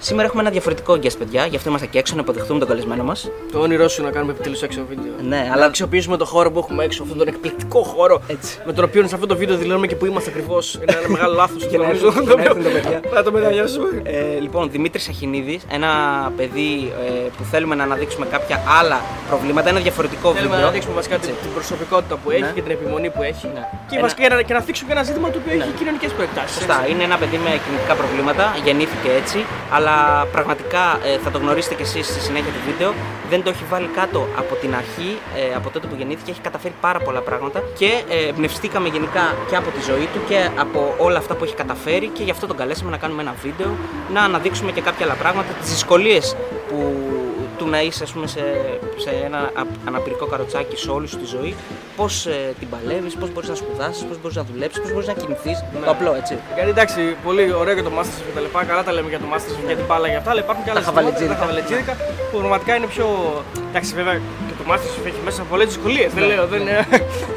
Σήμερα έχουμε ένα διαφορετικό guest, παιδιά, γι' αυτό είμαστε και έξω να υποδεχτούμε τον καλεσμένο μας. Το όνειρό σου να κάνουμε επιτέλους έξω βίντεο. Ναι, Να αλλά αξιοποιήσουμε το χώρο που έχουμε έξω, αυτόν τον εκπληκτικό χώρο. Έτσι. Με τον οποίο σε αυτό το βίντεο δηλώνουμε και που είμαστε ακριβώς. Είναι ένα μεγάλο λάθος. Και να έρθουν- και να έρθουν τα παιδιά. Να το μετανιώσουμε. Ε, λοιπόν, Δημήτρης Αχινίδης, ένα παιδί ε, που θέλουμε να αναδείξουμε κάποια άλλα προβλήματα, ένα διαφορετικό Θέλουμε βίντεο. να δείξουμε βασικά την, Έτσι. την προσωπικότητα που έχει Ναι. και την επιμονή που έχει. Ναι. Και Ένα- βασικά για να, και να θίξουμε και ένα ζήτημα το οποίο έχει κοινωνικές προεκτάσεις. Σωστά, είναι ένα παιδί με κινητικά προβλήματα, γεννήθηκε έτσι, αλλά πραγματικά ε, θα το γνωρίσετε κι εσείς στη συνέχεια του βίντεο. Δεν το έχει βάλει κάτω από την αρχή, ε, από τότε που γεννήθηκε, έχει καταφέρει πάρα πολλά πράγματα και ε, εμπνευστήκαμε γενικά και από τη ζωή του και από όλα αυτά που έχει καταφέρει και γι' αυτό τον καλέσαμε να κάνουμε ένα βίντεο, να αναδείξουμε και κάποια άλλα πράγματα, τις δυσκολίες που του να είσαι ας πούμε, σε, σε ένα α- αναπηρικό καροτσάκι σε όλη σου τη ζωή, πώς ε, την παλεύεις, πώς μπορείς να σπουδάσεις, πώς μπορείς να δουλέψεις, πώς μπορείς να κινηθείς, το απλό έτσι. Γιατί εντάξει, πολύ ωραίο για το Masterchef και τα λοιπά. Καλά τα λέμε για το Masterchef, για την μπάλα για αυτά, αλλά υπάρχουν και άλλα ζητήματα, χαβαλετζίδικα. τα χαβαλετζίδικα που πραγματικά είναι πιο. Εντάξει, βέβαια και το Masterchef έχει μέσα πολλές δυσκολίες. Δεν λέω, δεν,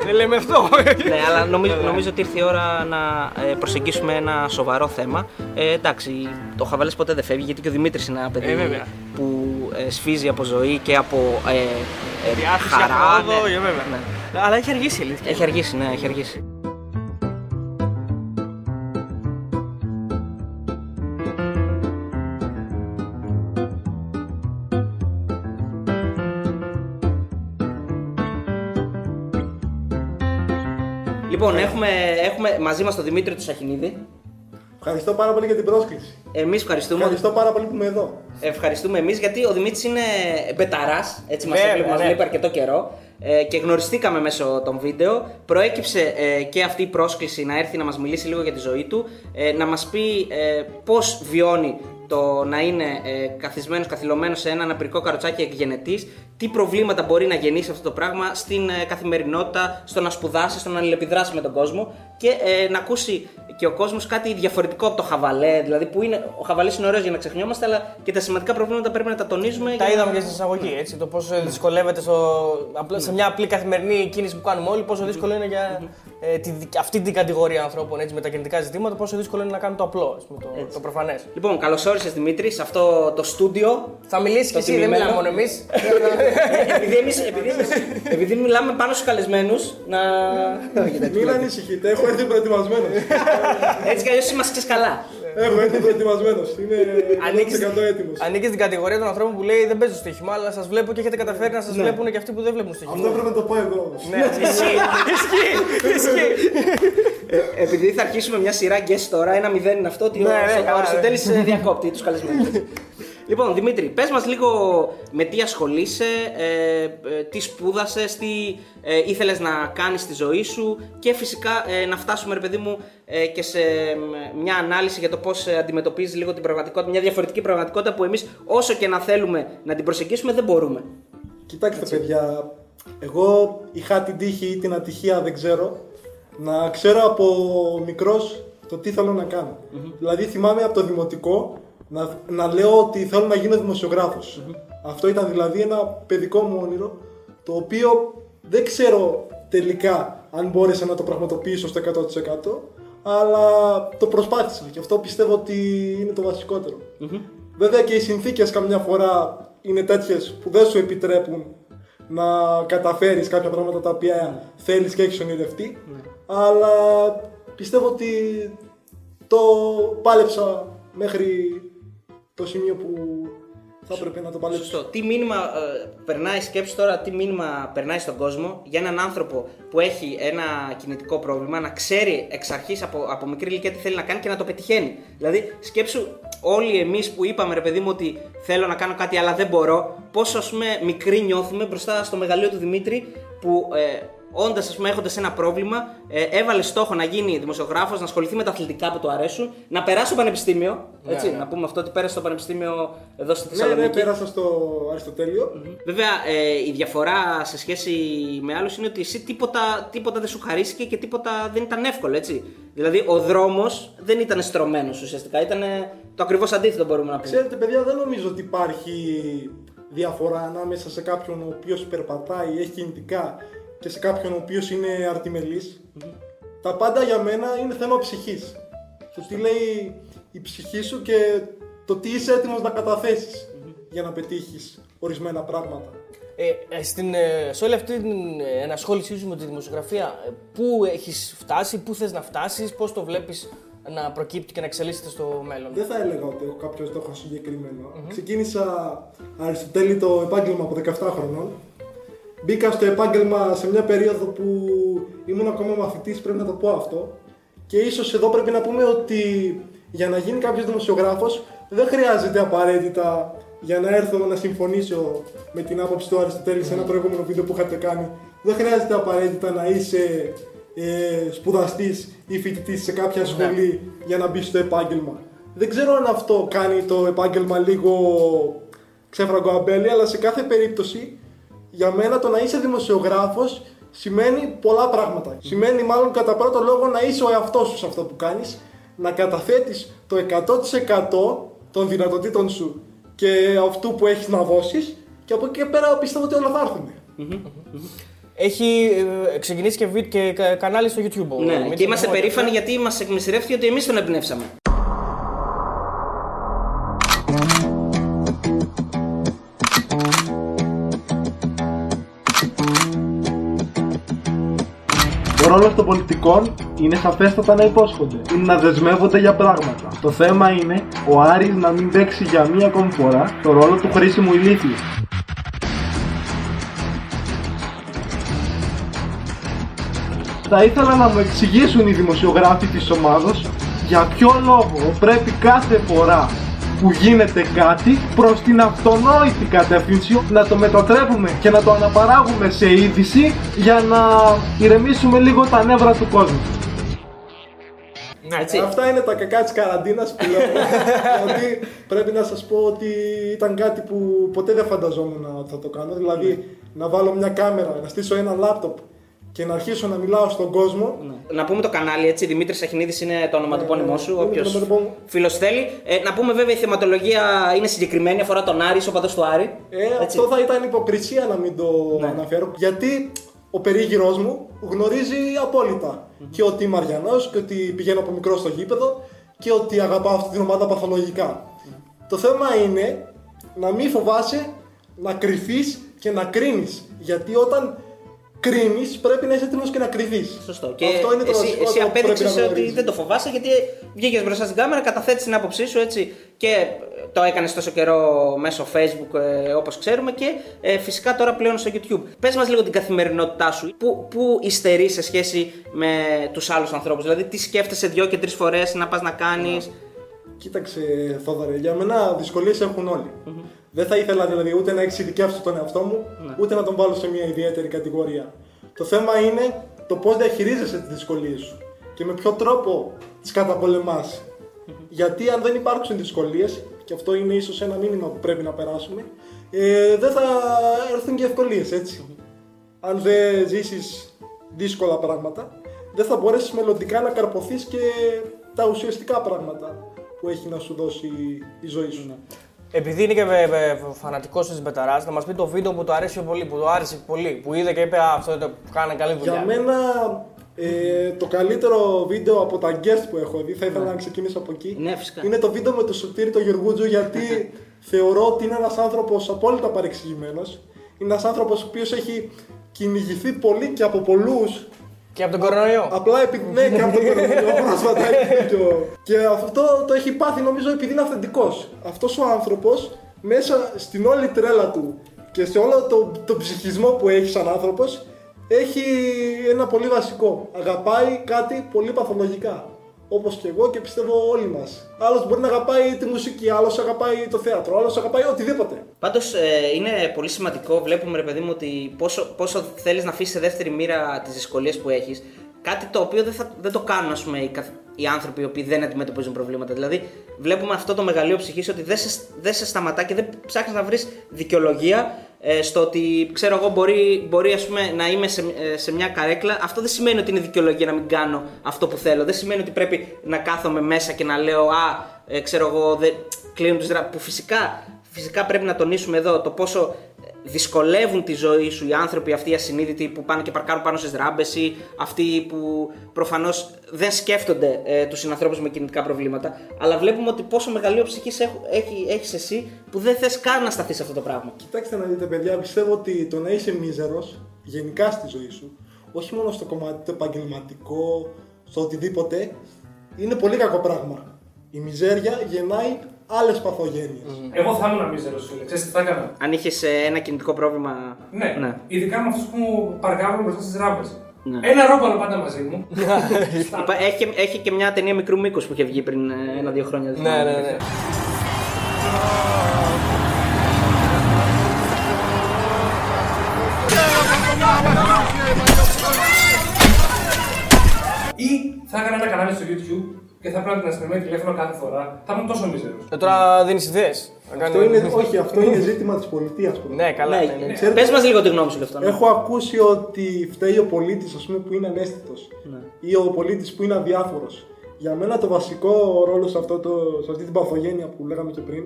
δεν λέμε αυτό. ναι, αλλά νομίζω, Ναι, ναι. νομίζω ότι ήρθε η ώρα να ε, προσεγγίσουμε ένα σοβαρό θέμα. Ε, εντάξει, το χαβαλές ποτέ δεν φεύγει γιατί και ο Δημήτρης είναι ένα παιδί Ε, βέβαια. που ε, σφίζει από ζωή και από ε, ε, Διάθεση, χαρά. απρόοδο, ναι. ε, βέβαια. Ναι. Αλλά έχει αργήσει η αλήθεια. Έχει αργήσει, ναι, έχει αργήσει. Λοιπόν, έχουμε, έχουμε μαζί μας τον Δημήτρη του Σαχινίδη. Ευχαριστώ πάρα πολύ για την πρόσκληση. Εμείς ευχαριστούμε. Ευχαριστώ πάρα πολύ που είμαι εδώ. Ευχαριστούμε εμείς γιατί ο Δημήτρης είναι μπεταράς. Έτσι μας Βέβαια, έβλεπε, μας ναι. βλέπει αρκετό καιρό. Ε, και γνωριστήκαμε μέσω των βίντεο. Προέκυψε ε, και αυτή η πρόσκληση να έρθει να μας μιλήσει λίγο για τη ζωή του, ε, να μας πει ε, πώς βιώνει το να είναι ε, καθισμένος, καθυλωμένος σε ένα αναπηρικό καροτσάκι εκγενετής, τι προβλήματα μπορεί να γεννήσει αυτό το πράγμα στην ε, καθημερινότητα, στο να σπουδάσει, στο να αλληλεπιδράσει με τον κόσμο και ε, να ακούσει και ο κόσμος κάτι διαφορετικό από το χαβαλέ. Δηλαδή, που είναι, ο χαβαλές είναι ωραίος για να ξεχνιόμαστε, αλλά και τα σημαντικά προβλήματα πρέπει να τα τονίζουμε. Τα για είδαμε να- και στην εισαγωγή, έτσι, το πόσο δυσκολεύεται στο, απλά, σε μια απλή καθημερινή κίνηση που κάνουμε όλοι, πόσο δύσκολο είναι για ε, τη, αυτή την κατηγορία ανθρώπων έτσι, με τα κινητικά ζητήματα, πόσο δύσκολο είναι να κάνουν το απλό, ας πούμε, το, το προφανές. Λοιπόν, καλώς όρισες Δημήτρης σε αυτό το στούντιο. Θα μιλήσεις και Το εσύ, δεν τιμημένο. μιλάμε μόνο εμείς. επειδή, εμείς, επειδή, εμείς- επειδή μιλάμε πάνω στους καλεσμένους, να. Μην ανησυχείτε, έχω έρθει προετοιμασμένος. Έτσι κι αλλιώς είμαστε ξέρεις καλά. έχω έρθει προετοιμασμένος. Είμαι Ανοίγεις- 100% έτοιμος. Ανήκεις στην κατηγορία των ανθρώπων που λέει δεν παίζω στοίχημα, αλλά σας βλέπω και έχετε καταφέρει να σας βλέπουν και αυτοί που δεν βλέπουν στοίχημα. Αυτό πρέπει να το πω εγώ όμως. Ναι, ισχύει, ισχύει, ισχύει. Ε, επειδή θα αρχίσουμε μια σειρά guest τώρα, ένα μηδέν είναι αυτό ότι Ναι, ο, ναι, ο καλά, Αριστοτέλης ε, διακόπτει τους καλεσμένους. λοιπόν, Δημήτρη, πες μας λίγο με τι ασχολείσαι, ε, ε, τι σπούδασες, τι ε, ήθελες να κάνεις στη ζωή σου και φυσικά ε, να φτάσουμε, ρε παιδί μου, ε, και σε μ, μια ανάλυση για το πώς αντιμετωπίζεις λίγο την πραγματικότητα, μια διαφορετική πραγματικότητα που εμείς όσο και να θέλουμε να την προσεγγίσουμε δεν μπορούμε. Κοιτάξτε, παιδιά, εγώ είχα την τύχη ή την ατυχία, δεν ξέρω, να ξέρω από μικρός το τι θέλω να κάνω. Δηλαδή, θυμάμαι από το δημοτικό να, να λέω ότι θέλω να γίνω δημοσιογράφος. Αυτό ήταν δηλαδή ένα παιδικό μου όνειρο, το οποίο δεν ξέρω τελικά αν μπόρεσα να το πραγματοποιήσω στο 100%, αλλά το προσπάθησα και αυτό πιστεύω ότι είναι το βασικότερο. Βέβαια και οι συνθήκες καμιά φορά είναι τέτοιες που δεν σου επιτρέπουν να καταφέρεις κάποια πράγματα τα οποία θέλεις και έχεις ονειρευτεί αλλά πιστεύω ότι το πάλεψα μέχρι το σημείο που θα έπρεπε να το παλέψω. Σωστό. Τι μήνυμα ε, περνάει, σκέψου τώρα, τι μήνυμα περνάει στον κόσμο για έναν άνθρωπο που έχει ένα κινητικό πρόβλημα να ξέρει εξ αρχής από, από μικρή ηλικία τι θέλει να κάνει και να το πετυχαίνει. Δηλαδή, σκέψου όλοι εμείς που είπαμε ρε παιδί μου ότι θέλω να κάνω κάτι αλλά δεν μπορώ, πόσο ας πούμε μικροί νιώθουμε μπροστά στο μεγαλείο του Δημήτρη που ε, όντας, ας πούμε, έχοντας ένα πρόβλημα, ε, έβαλε στόχο να γίνει δημοσιογράφος, να ασχοληθεί με τα αθλητικά που του αρέσουν, να περάσει στο πανεπιστήμιο. Έτσι, Να πούμε αυτό ότι πέρασε στο πανεπιστήμιο εδώ στη Ναι, Θεσσαλονίκη. ναι, πέρασα στο Αριστοτέλειο. Βέβαια, ε, η διαφορά σε σχέση με άλλους είναι ότι εσύ τίποτα, τίποτα δεν σου χαρίστηκε και τίποτα δεν ήταν εύκολο, έτσι. Δηλαδή, ο δρόμος δεν ήταν στρωμένος ουσιαστικά, ήταν το ακριβώς αντίθετο μπορούμε να πούμε. Ξέρετε, παιδιά, δεν νομίζω ότι υπάρχει διαφορά ανάμεσα σε κάποιον ο οποίος περπατάει, έχει κινητικά και σε κάποιον ο οποίος είναι αρτιμελής. Τα πάντα για μένα είναι θέμα ψυχής. Το τι λέει η ψυχή σου και το το τι είσαι έτοιμος να καταθεσει για να πετύχεις ορισμένα πράγματα. Ε, ε, στην, ε, σε όλη αυτή την ε, ενασχόλησή σου με τη δημοσιογραφία, ε, πού έχεις φτάσει, πού θες να φτάσεις, πώς το βλέπεις να προκύπτει και να εξελίσσεται στο μέλλον; Δεν θα έλεγα ότι έχω κάποιος στόχο συγκεκριμένο. Ξεκίνησα Αριστοτέλη το επάγγελμα από 17 χρονών. Μπήκα στο επάγγελμα σε μια περίοδο που ήμουν ακόμα μαθητής, πρέπει να το πω αυτό. Και ίσως εδώ πρέπει να πούμε ότι για να γίνει κάποιος δημοσιογράφος δεν χρειάζεται απαραίτητα για να έρθω να συμφωνήσω με την άποψη του Αριστοτέλη σε ένα προηγούμενο βίντεο που είχατε κάνει. Δεν χρειάζεται απαραίτητα να είσαι ε, σπουδαστής ή φοιτητής σε κάποια σχολή για να μπει στο επάγγελμα. Δεν ξέρω αν αυτό κάνει το επάγγελμα λίγο ξέφραγκο αμπέλι, αλλά σε κάθε περίπτωση για μένα το να είσαι δημοσιογράφος σημαίνει πολλά πράγματα. Σημαίνει μάλλον κατά πρώτο λόγο να είσαι ο εαυτός σου σε αυτό που κάνεις, να καταθέτεις το 100% των δυνατοτήτων σου και αυτού που έχεις να δώσεις και από εκεί και πέρα πιστεύω ότι όλα θα έρθουν. Έχει ε, ξεκινήσει και, βίντεο και κα- κανάλι στο YouTube. ο Ναι, Δημήτρης και είμαστε Μαμώτης, περήφανοι ε. γιατί μας εκμυστηρεύτηκε ότι εμείς τον εμπνεύσαμε. Ρόλο των πολιτικών είναι σαφέστατα να υπόσχονται. Είναι να δεσμεύονται για πράγματα. Το θέμα είναι ο Άρης να μην παίξει για μία ακόμη φορά το ρόλο του χρήσιμου ηλίθιου. Θα ήθελα να μου εξηγήσουν οι δημοσιογράφοι της ομάδος για ποιο λόγο πρέπει κάθε φορά που γίνεται κάτι προς την αυτονόητη κατεύθυνση να το μετατρέπουμε και να το αναπαράγουμε σε είδηση για να ηρεμήσουμε λίγο τα νεύρα του κόσμου. Ναι, Έτσι. Αυτά είναι τα κακά της καραντίνας που λέω. δηλαδή πρέπει να σας πω ότι ήταν κάτι που ποτέ δεν φανταζόμουν ότι θα το κάνω. Δηλαδή να βάλω μια κάμερα, να στήσω ένα λάπτοπ και να αρχίσω να μιλάω στον κόσμο. Να πούμε το κανάλι έτσι, Δημήτρης Αχινίδη είναι το ονοματεπώνυμό σου. είναι Όποιος το ονοματεπώνυμο μου. φίλος θέλει. Ε, να πούμε βέβαια η θεματολογία είναι συγκεκριμένη, αφορά τον Άρη, ο παδός του Άρη. Ε, Έτσι. αυτό θα ήταν υποκρισία να μην το Ναι. αναφέρω. Γιατί ο περίγυρός μου γνωρίζει απόλυτα. Και ότι είμαι Αριανός και ότι πηγαίνω από μικρό στο γήπεδο και ότι αγαπάω αυτή την ομάδα παθολογικά. Το θέμα είναι να μην φοβάσαι να κρυφείς και να κρίνεις. Γιατί όταν κρίνεις πρέπει να είσαι έτοιμος και να κρυφείς. Σωστό. Και Αυτό είναι το εσύ, βασικό εσύ που πρέπει απέδειξες να ότι γνωρίζεις. δεν το φοβάσαι γιατί βγήκες μπροστά στην κάμερα, καταθέτεις την άποψή σου έτσι και το έκανες τόσο καιρό μέσω Facebook ε, όπως ξέρουμε και ε, φυσικά τώρα πλέον στο YouTube. Πες μας λίγο την καθημερινότητά σου. Πού, πού υστερείς σε σχέση με τους άλλους ανθρώπους, Δηλαδή, τι σκέφτεσαι δύο και τρεις φορές να πας να κάνεις; Κοίταξε, Θόδωρε, για μένα δυσκολίες έχουν όλοι. Δεν θα ήθελα δηλαδή ούτε να εξειδικεύσω τον εαυτό μου, ούτε να τον βάλω σε μια ιδιαίτερη κατηγορία. Το θέμα είναι το πώς διαχειρίζεσαι τις δυσκολίες σου και με ποιο τρόπο τις καταπολεμάς. Γιατί αν δεν υπάρξουν δυσκολίες, και αυτό είναι ίσως ένα μήνυμα που πρέπει να περάσουμε, ε, δεν θα έρθουν και ευκολίες, έτσι. Αν δεν ζήσεις δύσκολα πράγματα, δεν θα μπορέσεις μελλοντικά να καρποθείς και τα ουσιαστικά πράγματα που έχει να σου δώσει η ζωή σου. Επειδή είναι και φανατικός τη Μπεταρά, να μας πει το βίντεο που του αρέσει πολύ, που του άρεσε πολύ, που είδε και είπε Α, αυτό είναι το που κάνει καλή δουλειά. Για μένα ε, το καλύτερο βίντεο από τα guest που έχω δει, θα ήθελα να ξεκινήσω από εκεί, Ναι, φυσικά. είναι το βίντεο με τον Σωτήρη τον Γεργούτζο γιατί θεωρώ ότι είναι ένας άνθρωπος απόλυτα παρεξηγημένος. Είναι ένας άνθρωπος ο οποίος έχει κυνηγηθεί πολύ και από πολλούς Και από τον κορονοϊό. Απλά επειδή ναι, και από τον κορονοϊό πρόσφατα έχει δίκιο. Και αυτό το έχει πάθει νομίζω επειδή είναι αυθεντικός. Αυτός ο άνθρωπος μέσα στην όλη τρέλα του και σε όλο το, το ψυχισμό που έχει σαν άνθρωπος έχει ένα πολύ βασικό. Αγαπάει κάτι πολύ παθολογικά. Όπως και εγώ και πιστεύω όλοι μας. Άλλος μπορεί να αγαπάει τη μουσική, άλλος αγαπάει το θέατρο, άλλος αγαπάει οτιδήποτε. Πάντως είναι πολύ σημαντικό, βλέπουμε ρε παιδί μου, ότι πόσο, πόσο θέλεις να αφήσεις σε δεύτερη μοίρα τις δυσκολίες που έχεις. Κάτι το οποίο δεν, θα, δεν το κάνουν ας πούμε, οι, καθ- οι άνθρωποι οι οποίοι δεν αντιμετωπίζουν προβλήματα. Δηλαδή, βλέπουμε αυτό το μεγαλείο ψυχής ότι δεν σε, δεν σε σταματά και δεν ψάχνεις να βρεις δικαιολογία ε, στο ότι ξέρω εγώ μπορεί, μπορεί ας πούμε, να είμαι σε, ε, σε μια καρέκλα. Αυτό δεν σημαίνει ότι είναι δικαιολογία να μην κάνω αυτό που θέλω. Δεν σημαίνει ότι πρέπει να κάθομαι μέσα και να λέω Α, ε, ξέρω εγώ, δεν, κλείνουν τους δρα... Που φυσικά, φυσικά πρέπει να τονίσουμε εδώ το πόσο δυσκολεύουν τη ζωή σου οι άνθρωποι αυτοί οι ασυνείδητοι που πάνε και παρκάρουν πάνω στις ράμπες ή αυτοί που προφανώς δεν σκέφτονται ε, τους συνανθρώπους με κινητικά προβλήματα. Αλλά βλέπουμε ότι πόσο μεγαλείο ψυχή έχεις εσύ που δεν θες καν να σταθείς σε αυτό το πράγμα. Κοιτάξτε να δείτε, παιδιά, πιστεύω ότι το να είσαι μίζερος γενικά στη ζωή σου, όχι μόνο στο κομμάτι το επαγγελματικό, στο οτιδήποτε, είναι πολύ κακό πράγμα. Η μιζέρια γεννάει άλλες παθογένειες. Εγώ θα ήμουν μίζερος, φίλε. Ξέρεις τι θα έκανα; Αν είχες ένα κινητικό πρόβλημα. Ναι, ναι. ειδικά με αυτούς που παρκάρουν μπροστά στις ράμπες. Ναι. Ένα ρόπαλο πάντα μαζί μου. Είπα, έχει, έχει και μια ταινία μικρού μήκους που είχε βγει πριν ε, ένα-δύο χρόνια. δεν Ναι, θυμάμαι. ναι, ναι. Ή θα έκανα ένα κανάλι στο YouTube και θα έπαιρνα την αστυνομία τηλέφωνο κάθε φορά. Θα ήμουν τόσο μίζερος. Ε, τώρα δίνεις ιδέες. Αυτό είναι, όχι, αυτό είναι ζήτημα της πολιτείας. Ναι, καλά. Ναι, ναι, ναι. Ξέρετε- Πες μας λίγο τη γνώμη σου γι' αυτό. ναι. Έχω ακούσει ότι φταίει ο πολίτης που είναι ανέστητος Ναι. ή ο πολίτης που είναι αδιάφορος. Για μένα το βασικό ρόλο σε, αυτό το, σε αυτή την παθογένεια που λέγαμε και πριν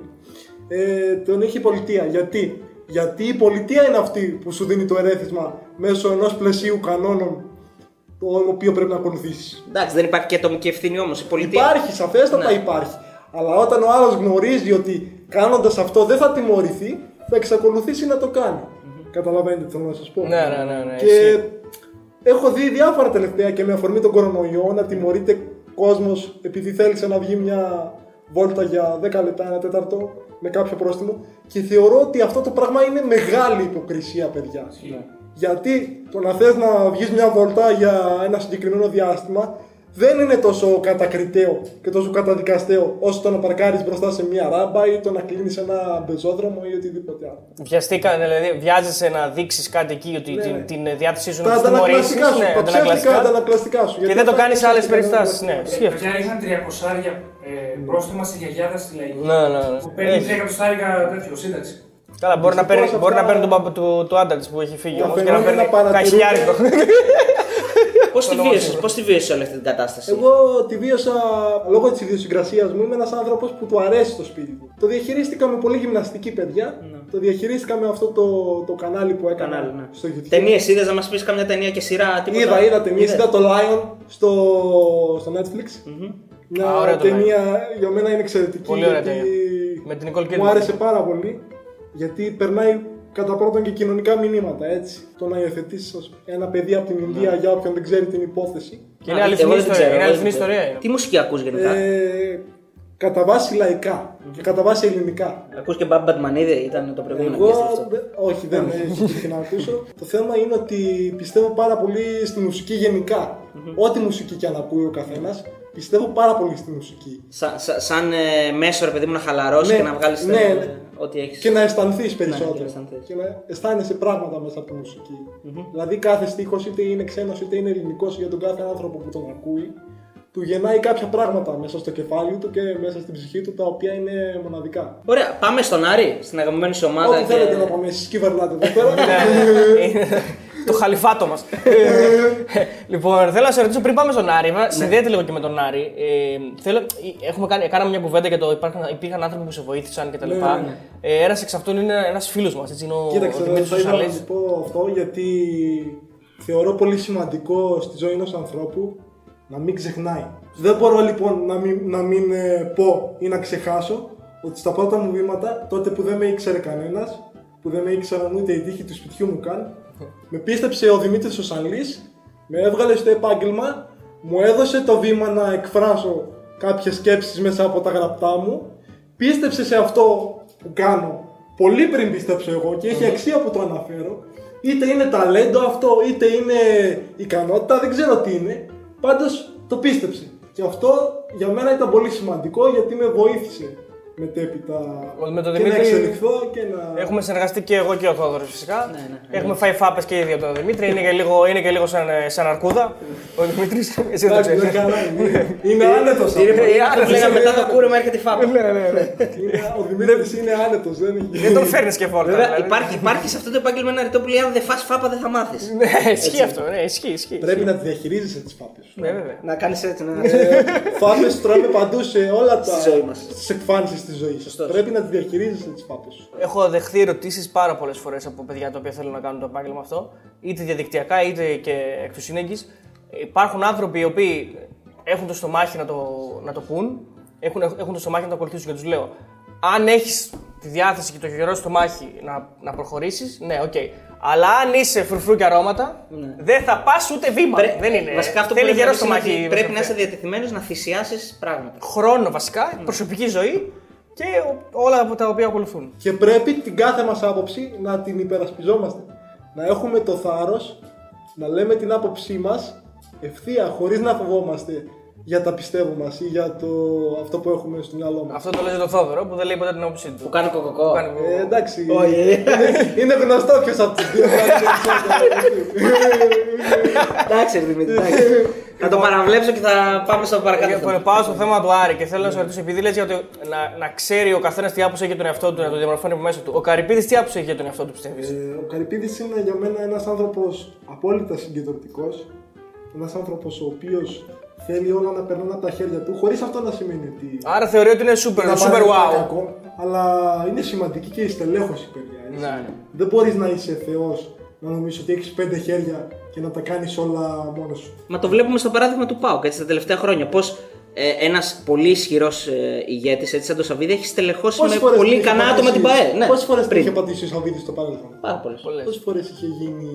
ε, τον έχει η πολιτεία. Γιατί; Γιατί η πολιτεία είναι αυτή που σου δίνει το ερέθισμα μέσω ενός πλαισίου κανόνων το οποίο πρέπει να ακολουθήσεις. Εντάξει, δεν υπάρχει και ατομική ευθύνη όμως. Η πολιτεία. Υπάρχει, σαφέστατα Ναι. υπάρχει. Αλλά όταν ο άλλος γνωρίζει ότι κάνοντας αυτό δεν θα τιμωρηθεί, θα εξακολουθήσει να το κάνει. Καταλαβαίνετε τι θέλω να σας πω. Ναι, ναι, ναι, ναι, Και ισχύει. έχω δει διάφορα τελευταία και με αφορμή τον κορονοϊό να τιμωρείται κόσμος επειδή θέλησε να βγει μια βόλτα για 10 λεπτά, ένα τέταρτο με κάποιο πρόστιμο. Και θεωρώ ότι αυτό το πράγμα είναι μεγάλη υποκρισία, παιδιά. Γιατί το να θες να βγεις μια βόλτα για ένα συγκεκριμένο διάστημα δεν είναι τόσο κατακριτέο και τόσο καταδικαστέο όσο το να παρκάρεις μπροστά σε μια ράμπα ή το να κλείνεις ένα μπεζόδρομο ή οτιδήποτε άλλο. Βιαστήκα, δηλαδή βιάζεσαι να δείξεις κάτι εκεί ότι Ναι, την, ναι. την διάθεσή σου Τα να τιμωρήσει. αντανακλαστικά σου, τα ψεύτικα αντανακλαστικά σου. Και γιατί δεν το αυτά κάνεις σε είναι άλλες ψεύτικα περιστάσεις. Ναι, αντανακλαστικά. ισχύει αυτό. Παιδιά είχαν 300 ε, πρόστιμα σε γιαγιάδα στη λαϊκή. Ναι, ναι, ναι. Που παίρνει Έχει. 3 εκατοστάρικα τέτοιο σύνταξη. Καλά, μπορεί να παίρνει, Δυστυχώς μπορεί να αυτά- παίρνει τον παππού του, του άντρα της που έχει φύγει Τα όμως και να φαινόμενα παίρνει παρατηρούνται. καχιλιάρικο. Πώς τη βίωσε, πώς τη βίωσες όλη αυτή την κατάσταση; Εγώ τη βίωσα λόγω της ιδιοσυγκρασίας μου. Είμαι ένας άνθρωπος που του αρέσει το σπίτι του. Το διαχειρίστηκα με πολύ γυμναστική παιδιά. Το διαχειρίστηκα με αυτό το, το κανάλι που έκανα Κανάλι, ναι. στο YouTube. Ταινίες είδες να μα πει καμιά ταινία και σειρά. Τίποτα. Είδα, είδα ταινίες, Είδες; είδα το Lion στο, στο Netflix. Μια Α, ωραίο το ταινία για μένα είναι εξαιρετική. Πολύ ωραία γιατί ταινία. Με την Nicole Kidman. Μου άρεσε πάρα πολύ γιατί περνάει κατά πρώτον και κοινωνικά μηνύματα έτσι. Το να υιοθετήσεις ένα παιδί από την Ινδία για όποιον δεν ξέρει την υπόθεση. Και είναι Α, αληθινή εγώ δεν ιστορία. ξέρω, Είναι εγώ αληθινή δεν ξέρω. ιστορία. είναι. Τι μουσική ακούς γενικά; Ε, κατά βάση λαϊκά και κατά βάση ελληνικά. Ακούς και Μπάμπ Μπατμανίδη, ήταν το προηγούμενο Εγώ, guest αυτό. δε- όχι, δεν έχει τύχει να ακούσω. Το θέμα είναι ότι πιστεύω πάρα πολύ στη μουσική γενικά. Ό,τι μουσική και αν ακούει ο καθένας, πιστεύω πάρα πολύ στη μουσική. Σα- σα- σαν ε, μέσο ρε παιδί μου να χαλαρώσεις Ναι, και να βγάλεις ναι, ναι. Ό,τι έχεις. Και να αισθανθείς Ναι, και περισσότερο. να αισθανθείς. και να αισθάνεσαι πράγματα μέσα από τη μουσικη Δηλαδή, κάθε στίχος είτε είναι ξένος είτε είναι ελληνικός για τον κάθε άνθρωπο που τον ακούει, του γεννάει κάποια πράγματα μέσα στο κεφάλι του και μέσα στην ψυχή του τα οποία είναι μοναδικά. Ωραία, πάμε στον Άρη, στην αγαπημένη σου ομάδα. Ό,τι και- θέλετε να πάμε, εσεί κυβερνάτε εδώ πέρα. Είναι το χαλιφάτο μας. λοιπόν, θέλω να σε ρωτήσω πριν πάμε στον Άρη, βέβαια, συνδέεται λίγο και με τον Άρη. Ε, θέλω, έχουμε κάνει, κάναμε μια κουβέντα για το υπάρχουν, υπήρχαν άνθρωποι που σε βοήθησαν κτλ. Ναι, ναι, ναι. Ε, ένας εξ αυτών είναι ένας φίλος μας. Είναι ο, Κοίταξε, ο δεν Δημήτρης θα ήθελα να Σαλής. σου πω αυτό γιατί θεωρώ πολύ σημαντικό στη ζωή ενός ανθρώπου να μην ξεχνάει. Δεν μπορώ λοιπόν να μην, να μην ε, πω ή να ξεχάσω ότι στα πρώτα μου βήματα, τότε που δεν με ήξερε κανένας, που δεν με ήξεραν ούτε η τύχη του σπιτιού μου καν, με πίστεψε ο Δημήτρης ο Σαλής, με έβγαλε στο επάγγελμα, μου έδωσε το βήμα να εκφράσω κάποιες σκέψεις μέσα από τα γραπτά μου, πίστεψε σε αυτό που κάνω πολύ πριν πίστεψω εγώ και έχει αξία που το αναφέρω. Είτε είναι ταλέντο αυτό, είτε είναι ικανότητα, δεν ξέρω τι είναι. Πάντως το πίστεψε. Και αυτό για μένα ήταν πολύ σημαντικό γιατί με βοήθησε μετέπειτα Με τον και να Δημήτρη εξελιχθώ και να... Έχουμε συνεργαστεί και εγώ και ο Θόδωρος φυσικά. Ναι, ναι, ναι. Έχουμε φάει φάπες και οι δύο από τον Δημήτρη. Είναι και λίγο, είναι και λίγο σαν, ε, σαν αρκούδα. Ο Δημήτρης, εσύ δεν το Εντάξει, ξέρεις. δεν καλά είναι. Είναι άνετος Τι ρε, αυτός. παιδιά, άρεσε, λέγαμε ναι. μετά το κούρεμα έρχεται η φάπα. Ναι, ναι, ναι. Είναι- Ο Δημήτρης είναι άνετος, δεν είναι. Δεν τον φέρνεις και φόρτα. Βέβαια, δηλαδή. υπάρχει, υπάρχει σε αυτό το επάγγελμα ένα ρητό που λέει: Αν δεν φας φάπα, δεν θα μάθεις. Ναι, ισχύει αυτό. Ναι, ισχύει, ισχύει. Πρέπει να τη διαχειρίζεσαι τις φάπες σου. Ναι, βέβαια. Να κάνεις έτσι. Ναι. Φάπες τρώμε παντού σε όλα τα. Στη ζωή μας. Στις εκφάνσεις στη ζωή. Σωστός. Πρέπει να τη διαχειρίζεσαι τις φάπες σου. Έχω δεχθεί ερωτήσεις πάρα πολλές φορές από παιδιά τα οποία θέλουν να κάνουν το επάγγελμα αυτό, είτε διαδικτυακά είτε και εκ του σύνεγγυς. Υπάρχουν άνθρωποι οι οποίοι έχουν το στομάχι να το, να το πούν, έχουν, έχουν το στομάχι να το ακολουθήσουν και τους λέω: Αν έχεις τη διάθεση και το γερό στομάχι να, να προχωρήσεις, ναι, οκ. Αλλά αν είσαι φρουφρού και αρώματα, δεν θα πας ούτε βήμα. Πρέ- δεν είναι. Βασικά αυτό που Θέλει πρέπει, να γερό πεις είναι στομάχι. ότι πρέπει να μέσα είσαι διατεθειμένος να θυσιάσεις πράγματα. χρόνο βασικά, προσωπική ζωή και όλα από τα οποία ακολουθούν. Και πρέπει την κάθε μας άποψη να την υπερασπιζόμαστε. Να έχουμε το θάρρος να λέμε την άποψή μας ευθεία, χωρίς να φοβόμαστε για τα πιστεύω μας ή για το, αυτό που έχουμε στο μυαλό μας. Αυτό το λέει το Θόδωρο που δεν λέει ποτέ την άποψή του. Που κάνει κοκοκό. Που κάνει- Ε, εντάξει. Όχι. είναι, είναι γνωστό ποιος από τους δύο κάνει περισσότερο. Εντάξει, ρε Δημήτρη, εντάξει. Θα το παραβλέψω και θα πάμε στο παρακάτω. Λοιπόν, θέμα. πάω στο θέμα του Άρη και θέλω να σε ρωτήσω, επειδή λες για το να, να ξέρει ο καθένας τι άποψη έχει για τον εαυτό του, να το διαμορφώνει από μέσα του. Ο Καρυπίδης τι άποψη έχει για τον εαυτό του, πιστεύεις; Ε, ο Καρυπίδης είναι για μένα ένας άνθρωπος απόλυτα συγκεντρωτικός. Ένας άνθρωπος ο οποίος θέλει όλα να περνάνε από τα χέρια του, χωρίς αυτό να σημαίνει ότι Άρα θεωρεί ότι είναι super, είναι super απαραίτητα wow. κακό, αλλά είναι σημαντική και η στελέχωση, παιδιά. έτσι. Ναι, ναι. Δεν μπορείς να είσαι θεός, να νομίζεις ότι έχεις πέντε χέρια και να τα κάνεις όλα μόνος σου. Μα το βλέπουμε στο παράδειγμα του Πάουκ έτσι τα τελευταία χρόνια. Πώς ε, ένας πολύ ισχυρός ε, ηγέτης, έτσι σαν το Σαββίδη, έχει στελεχώσει Πόσες με φορές πολύ την είχε ικανά άτομα την πατήσει- ΠαΕ. Ναι, Πόσες φορές την πριν. είχε πατήσει ο Σαββίδης στο παρελθόν; Πάρα πολλές. Πολλές. Πόσες φορές είχε γίνει,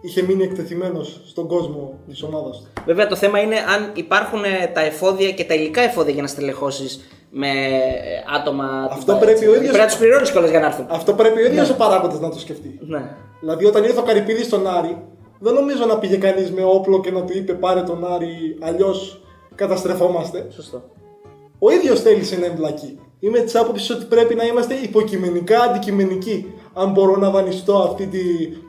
είχε μείνει εκτεθειμένος στον κόσμο της ομάδας; Του. Βέβαια το θέμα είναι αν υπάρχουν ε, τα εφόδια και τα υλικά εφόδια για να στελεχώσεις με ε, άτομα. Αυτό την ΠαΕ, πρέπει έτσι. ο ίδιος- Πρέπει να τους πληρώνεις κιόλας για να έρθουν. Αυτό πρέπει ο ίδιος ο παράγοντας να το σκεφτεί. Ναι. Δηλαδή, όταν ήρθε ο Καρυπίδη στον Άρη, δεν νομίζω να πήγε κανείς με όπλο και να του είπε πάρε τον Άρη, αλλιώς καταστρεφόμαστε. Σωστό. Ο ίδιος θέλησε να εμπλακεί. Είμαι της άποψης ότι πρέπει να είμαστε υποκειμενικά αντικειμενικοί. Αν μπορώ να δανειστώ αυτή τη,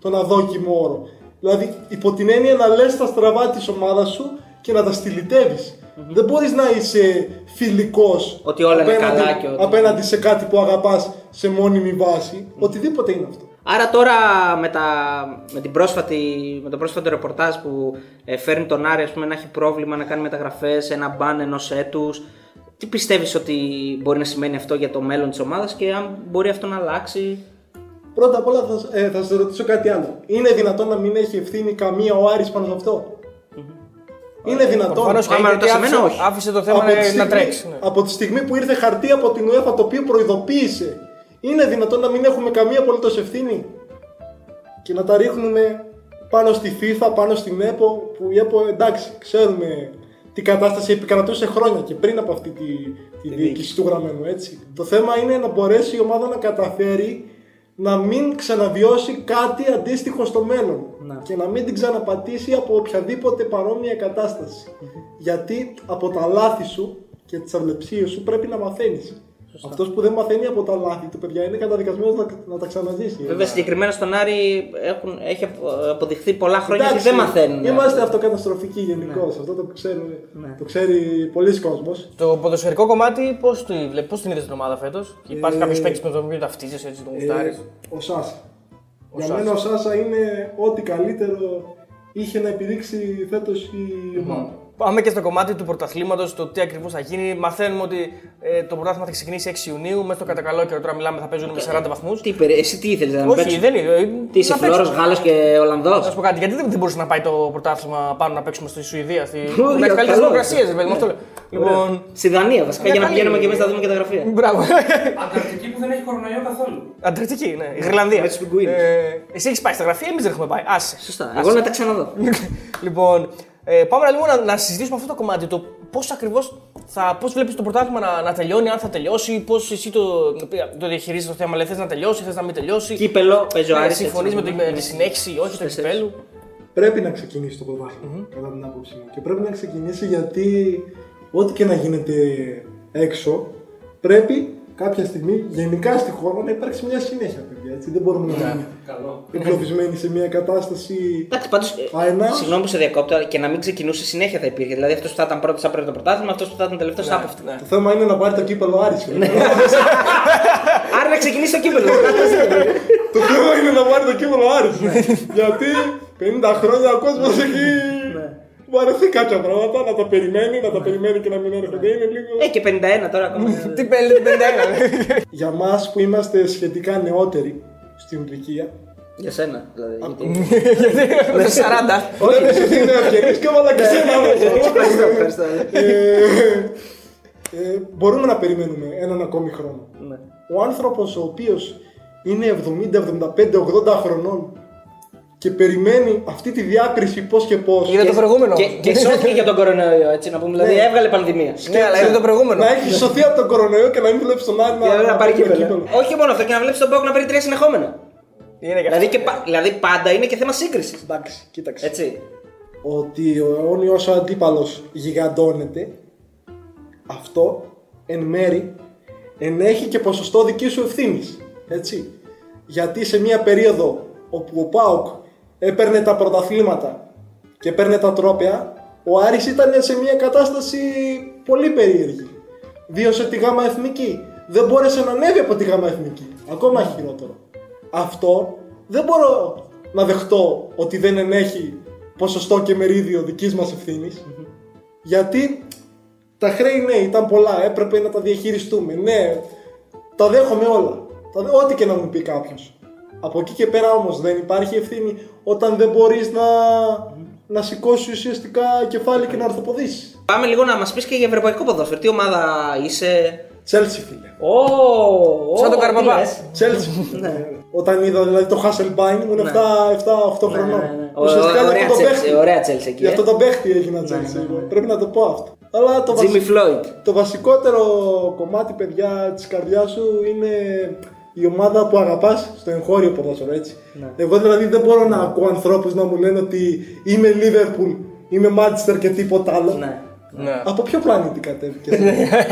τον αδόκιμο όρο. Δηλαδή, υπό την έννοια να λες τα στραβά της ομάδας σου και να τα στυλιτεύεις. Δεν μπορείς να είσαι φιλικός Ότι όλα είναι καλά και ότι- απέναντι σε κάτι που αγαπάς σε μόνιμη βάση. Οτιδήποτε είναι αυτό. Άρα τώρα με, τα, με, την πρόσφατη, με το πρόσφατο ρεπορτάζ που ε, φέρνει τον Άρη ας πούμε, να έχει πρόβλημα να κάνει μεταγραφές, ένα μπαν ενός έτους, τι πιστεύεις ότι μπορεί να σημαίνει αυτό για το μέλλον της ομάδας και αν μπορεί αυτό να αλλάξει; Πρώτα απ' όλα θα, ε, θα σα ρωτήσω κάτι άλλο. Είναι δυνατόν να μην έχει ευθύνη καμία ο Άρης πάνω σε αυτό; Είναι δυνατόν; Προφανώς και άμα γιατί ρωτάς εμένα, άφησε, όχι. άφησε το θέμα από, τη να, στιγμή, να τρέξει. ναι. από τη στιγμή που ήρθε χαρτί από την UEFA το οποίο προειδοποίησε, είναι δυνατόν να μην έχουμε καμία απολύτως ευθύνη; Και να τα ρίχνουμε πάνω στη FIFA, πάνω στην ΕΠΟ, που η ΕΠΟ εντάξει, ξέρουμε τι κατάσταση επικρατούσε χρόνια και πριν από αυτή τη, τη διοίκηση του γραμμένου, έτσι. Το θέμα είναι να μπορέσει η ομάδα να καταφέρει να μην ξαναβιώσει κάτι αντίστοιχο στο μέλλον και να μην την ξαναπατήσει από οποιαδήποτε παρόμοια κατάσταση. Γιατί από τα λάθη σου και τις αυλεψίες σου πρέπει να μαθαίνεις. Αυτός που δεν μαθαίνει από τα λάθη του, παιδιά, είναι καταδικασμένος να, να τα ξαναζήσει. Βέβαια συγκεκριμένα στον Άρη έχουν, έχει απο- αποδειχθεί πολλά χρόνια ότι Εντάξει, δεν μαθαίνουν. Είμαστε αυτοκαταστροφικοί γενικώς. Αυτό το, ξέρουμε, το ξέρει πολλοί κόσμος. Το ποδοσφαιρικό κομμάτι, πώς πώς την είδε την ομάδα φέτος, Υπάρχει Ε, κάποιος παίκτης με τον οποίο ταυτίζεσαι, έτσι, τον γουστάρει. Ε, ο Σάσα. Για Σάσα. μένα ο Σάσα είναι ό,τι καλύτερο είχε να επιδείξει φέτος η ομάδα. Πάμε και στο κομμάτι του πρωταθλήματος, το τι ακριβώς θα γίνει. Μαθαίνουμε ότι ε, το πρωτάθλημα θα ξεκινήσει 6 Ιουνίου. Μέσα στο κατά καιρό τώρα μιλάμε θα παίζουν με 40 βαθμούς. Τι, περι- εσύ τι ήθελες να Όχι, παίξεις; δεν είναι. ε, Τι είσαι να παίξουμε. Φλόρος, Γάλλος και Ολλανδός; Να σου πω κάτι, γιατί δεν, δεν μπορούσε να πάει το πρωτάθλημα πάνω να παίξουμε στη Σουηδία, στη... Ου, με για τι καλύτερες καλό. δημοκρασίε. αυτό λέω. Λοιπόν. Στη Δανία βασικά Μια για να καλή- πηγαίνουμε και εμείς να δούμε και τα γραφεία. Μπράβο. Ανταρκτική που δεν έχει κορονοϊό καθόλου. Ανταρκτική, ναι. Η Γρυλανδία. Με τους πιγκουίνους. Ε, εσύ έχεις πάει στα γραφεία, εμείς δεν έχουμε πάει. Άσε. Σωστά. Εγώ να τα ξαναδώ. λοιπόν, ε, πάμε λίγο να, να συζητήσουμε αυτό το κομμάτι. Το πώς ακριβώς θα. Πώς βλέπεις το πρωτάθλημα να, να τελειώνει, αν θα τελειώσει, πώς εσύ το, το διαχειρίζεσαι το θέμα. Λέει, θες να τελειώσει, θες να μην τελειώσει. Κύπελο, παίζει ο Άρης. Συμφωνείς έτσι, με, τη- ναι. με τη συνέχιση ή όχι του Τέσσερις. κυπέλου; Πρέπει να ξεκινήσει το πρωταθλημα κατά την άποψή μου. Και πρέπει να ξεκινήσει γιατί ό,τι και να γίνεται έξω, πρέπει κάποια στιγμή γενικά στη χώρα να υπάρξει μια συνέχεια, παιδιά. Έτσι. Δεν μπορούμε να μείνουμε Καλό. εγκλωβισμένοι σε μια κατάσταση. Εντάξει, πάντως. Αενάως. Συγγνώμη που σε διακόπτω, αλλά και να μην ξεκινούσε συνέχεια θα υπήρχε. Δηλαδή αυτός που θα ήταν πρώτος θα πρέπει το πρωτάθλημα, αυτός που θα ήταν τελευταίος θα έπεφτε. Ναι. Το θέμα είναι να πάρει το κύπελο Άρης. Ναι. Άρα να ξεκινήσει το κύπελο. το θέμα είναι να πάρει το κύπελο Άρης. γιατί 50 χρόνια ο κόσμος έχει. Μου αρέσει κάποια πράγματα να τα περιμένει, να τα περιμένει και να μην έρχονται. Είναι λίγο. Ε, και 51 τώρα ακόμα. Τι πέλε, τι 51. Για μας που είμαστε σχετικά νεότεροι στην ηλικία. Για σένα, δηλαδή. γιατί- Με 40. Όχι, εσύ είναι ευκαιρία και έβαλα και σένα. Ευχαριστώ, ευχαριστώ. Ε, ε, μπορούμε να περιμένουμε έναν ακόμη χρόνο. Ναι. Ο άνθρωπος ο οποίος είναι 70, 75, 80 χρονών και περιμένει αυτή τη διάκριση πώς και πώς Είδε το προηγούμενο. Και, και σώθηκε για τον κορονοϊό, έτσι να πούμε. Δηλαδή Ναι. έβγαλε πανδημία. Ναι, αλλά είδε το προηγούμενο. να έχεις σωθεί από τον κορονοϊό και να μην βλέπεις τον Άρη Για να πάρει παίρνει κύπελο. Όχι μόνο αυτό, και να βλέπεις τον Μπόκ να παίρνει τρία συνεχόμενα. Είναι και Δηλαδή, και, πα- δηλαδή πάντα είναι και θέμα σύγκρισης. Εντάξει, κοίταξε. Έτσι. Ότι ο αιώνιος αντίπαλος γιγαντώνεται, αυτό εν μέρη ενέχει και ποσοστό δικής σου ευθύνης. Έτσι. Γιατί σε μια περίοδο όπου ο Πάουκ έπαιρνε τα πρωταθλήματα και έπαιρνε τα τρόπια, ο Άρης ήταν σε μια κατάσταση πολύ περίεργη. Βίωσε τη γάμα εθνική. Δεν μπόρεσε να ανέβει από τη γάμα εθνική. Ακόμα χειρότερο. Αυτό δεν μπορώ να δεχτώ ότι δεν ενέχει ποσοστό και μερίδιο δικής μας ευθύνης. Γιατί τα χρέη ναι ήταν πολλά, έπρεπε να τα διαχειριστούμε. Ναι, τα δέχομαι όλα. Τα δέ- Ό,τι και να μου πει κάποιος. Από εκεί και πέρα όμως δεν υπάρχει ευθύνη όταν δεν μπορείς να, να σηκώσει ουσιαστικά κεφάλι και να ορθοποδήσεις. Πάμε λίγο να μας πεις και για ευρωπαϊκό ποδόσφαιρο. Τι ομάδα είσαι; Τσέλσι, φίλε. Ω, ω, Σαν τον τι Καρπαπά. λες. Τσέλσι. Όταν είδα δηλαδή το Hasselbein ήμουν 7-8 Ναι, χρονών. ναι, ναι. Ουσιαστικά γι' Ωραία αυτό το Chelsea, παίχτη. ωραία Chelsea εκεί, Γι' αυτό ε. το παίχτη έγινα Τσέλσι. Πρέπει να το πω αυτό. Αλλά το, Jimmy βασι- Floyd. το βασικότερο κομμάτι, παιδιά, της καρδιάς σου είναι η ομάδα που αγαπάς στο εγχώριο ποδόσφαιρο, έτσι. Ναι. Εγώ δηλαδή δεν μπορώ να ακούω ανθρώπους να μου λένε ότι είμαι Liverpool, είμαι Manchester και τίποτα άλλο. Ναι. Ναι. Από ποιο πλανήτη κατέβηκες;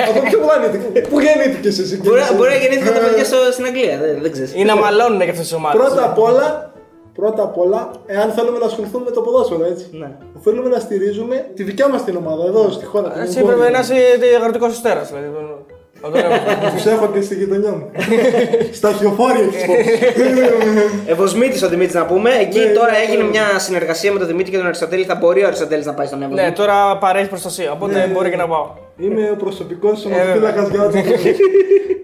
Από ποιο πλανήτη; Πού γεννήθηκες εσύ. Μπορεί, εσύ; μπορεί να γεννήθηκε το Ε, παιδιά στο- στην Αγγλία, δεν, δεν ξέρεις. Ή να μαλώνουν και αυτές τις ομάδες. Πρώτα απ' όλα, πρώτα απ' όλα, εάν θέλουμε να ασχοληθούμε με το ποδόσφαιρο, έτσι. Ναι. Οφείλουμε να στηρίζουμε τη δικιά μας την ομάδα εδώ στη χώρα. την Εσύ εγχώρια. πρέπει να είσαι αγροτικός αστέρας. Δηλαδή. Τον- τον- τον- Τους έχω και στη γειτονιά μου. Στα χιοφόρια τη Ευωσμήτης ο Δημήτρης να πούμε. Εκεί Ναι, τώρα ναι, έγινε ναι. μια συνεργασία με τον Δημήτρη και τον Αριστοτέλη. Θα μπορεί ο Αριστοτέλης να πάει στον Εύωσμη. Ναι, τώρα παρέχει προστασία. Οπότε μπορεί και να πάω. Είμαι ο προσωπικός Ε, σωματοφύλακα για ό,τι.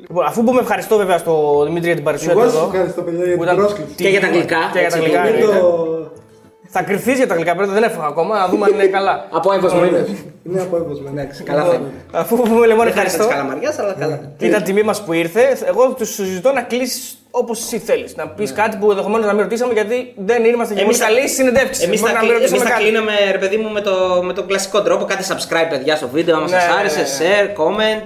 Λοιπόν, αφού πούμε ευχαριστώ βέβαια στον Δημήτρη για την παρουσία του Εγώ σας εδώ. ευχαριστώ, παιδιά, για που την ήταν πρόσκληση. Και για τα αγγλικά, Και για τα έτσι, αγγλικά. Μην εννοείται. το- Θα κρυφθεί για τα αγγλικά πρώτα, δεν έφυγα ακόμα, να δούμε αν είναι καλά. Από Εύωσμο είναι. Είναι από έβοσμα, εντάξει. Καλά θα είναι. Αφού πούμε λοιπόν Δεν χάρησα ευχαριστώ. της καλαμαριάς, αλλά καλά. Ήταν τιμή μας που ήρθε. Εγώ τους συζητώ να κλείσεις όπως εσύ θέλεις. Να πεις κάτι που ενδεχομένως να μην ρωτήσαμε γιατί δεν είμαστε και εμείς θα- καλοί συνεντεύξει. Εμείς θα, να μην κλει- εμείς ρωτήσαμε θα κάτι. κλείναμε, ρε παιδί μου, με, το, με τον κλασικό τρόπο. Κάντε subscribe, παιδιά, στο βίντεο, άμα Ναι, σας ναι, άρεσε, ναι, share, comment.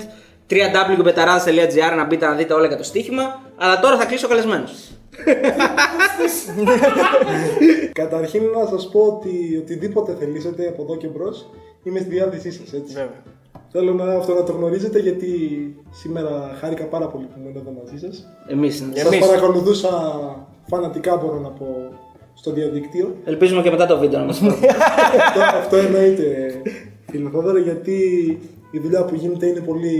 www.betaradas.gr να μπείτε να δείτε όλα για το στοίχημα. Αλλά τώρα θα κλείσω καλεσμένο. Καταρχήν να σας πω ότι οτιδήποτε θελήσετε από εδώ και μπρος είμαι στη διάθεσή σας, έτσι. Βέβαια. Θέλω να, αυτό να το γνωρίζετε γιατί σήμερα χάρηκα πάρα πολύ που ήμουν εδώ μαζί σας. Εμείς. Σας Εμείς. παρακολουθούσα φανατικά, μπορώ να πω, στο διαδικτύο. Ελπίζουμε και μετά το βίντεο να μας πω. αυτό, αυτό εννοείται, φίλε Θόδωρο, γιατί η δουλειά που γίνεται είναι πολύ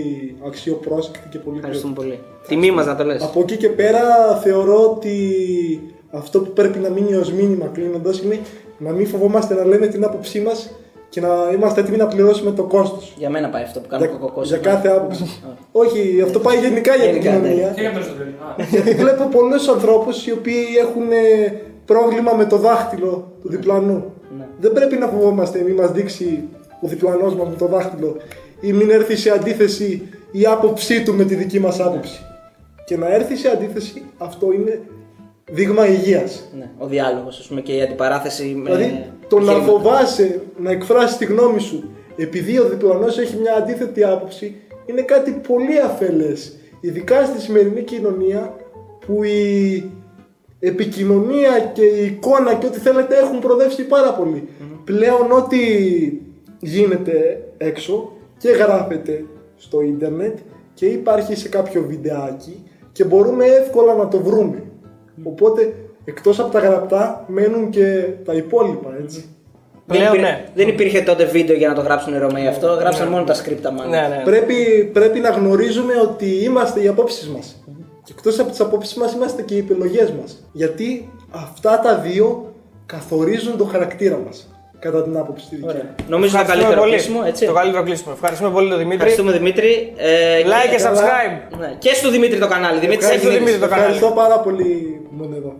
αξιοπρόσεκτη και πολύ Ευχαριστούμε πολύ. Τιμή μας να το λες. Από εκεί και πέρα θεωρώ ότι αυτό που πρέπει να μείνει ως μήνυμα κλείνοντας είναι να μην φοβόμαστε να λέμε την άποψή μας και να είμαστε έτοιμοι να πληρώσουμε το κόστος. Για μένα πάει αυτό που κάνω Για, κοκκό. για κάθε άποψη. Όχι, αυτό πάει γενικά για την Γενικά, ναι. κοινωνία. Και για τον Αριστοτέλη. Α, Γιατί βλέπω πολλούς ανθρώπους οι οποίοι έχουν ε, πρόβλημα με το δάχτυλο του διπλανού. Ναι. Δεν πρέπει να φοβόμαστε μην μας δείξει ο διπλανός μας με το δάχτυλο ή μην έρθει σε αντίθεση η άποψή του με τη δική μας άποψη. Και να έρθει σε αντίθεση αυτό είναι δείγμα υγείας. Ναι, ο διάλογος, ας πούμε, και η αντιπαράθεση με. Δηλαδή το να επιχειρήματα. φοβάσαι να εκφράσει τη γνώμη σου επειδή ο διπλανός έχει μια αντίθετη άποψη είναι κάτι πολύ αφελές. Ειδικά στη σημερινή κοινωνία που η επικοινωνία και η εικόνα και ό,τι θέλετε έχουν προδεύσει πάρα πολύ. Πλέον ό,τι γίνεται έξω και γράφεται στο ίντερνετ και υπάρχει σε κάποιο βιντεάκι και μπορούμε εύκολα να το βρούμε. Οπότε εκτός από τα γραπτά μένουν και τα υπόλοιπα έτσι. Δεν, Πλέον, υπήρχε, ναι. δεν υπήρχε τότε βίντεο για να το γράψουν οι Ρωμαίοι αυτό. Γράψαν μόνο τα σκρίπτα μάλλον. Ναι, ναι. Πρέπει, πρέπει να γνωρίζουμε ότι είμαστε οι απόψεις μας. Και εκτός από τις απόψεις μας είμαστε και οι επιλογές μας. Γιατί αυτά τα δύο καθορίζουν το χαρακτήρα μας. Κατά την άποψη τη δική μου. Νομίζω είναι το Ευχαριστούμε καλύτερο πολύ. κλείσιμο, έτσι. Το καλύτερο κλείσιμο. Ευχαριστούμε πολύ τον Δημήτρη. Ευχαριστούμε Δημήτρη. Ε, Like και και, subscribe. ναι, και στο Δημήτρη το κανάλι. Δημήτρη Ευχαριστώ, έχεις Δημήτρη, το κανάλι. Ευχαριστώ πάρα πολύ που ήμουν εδώ.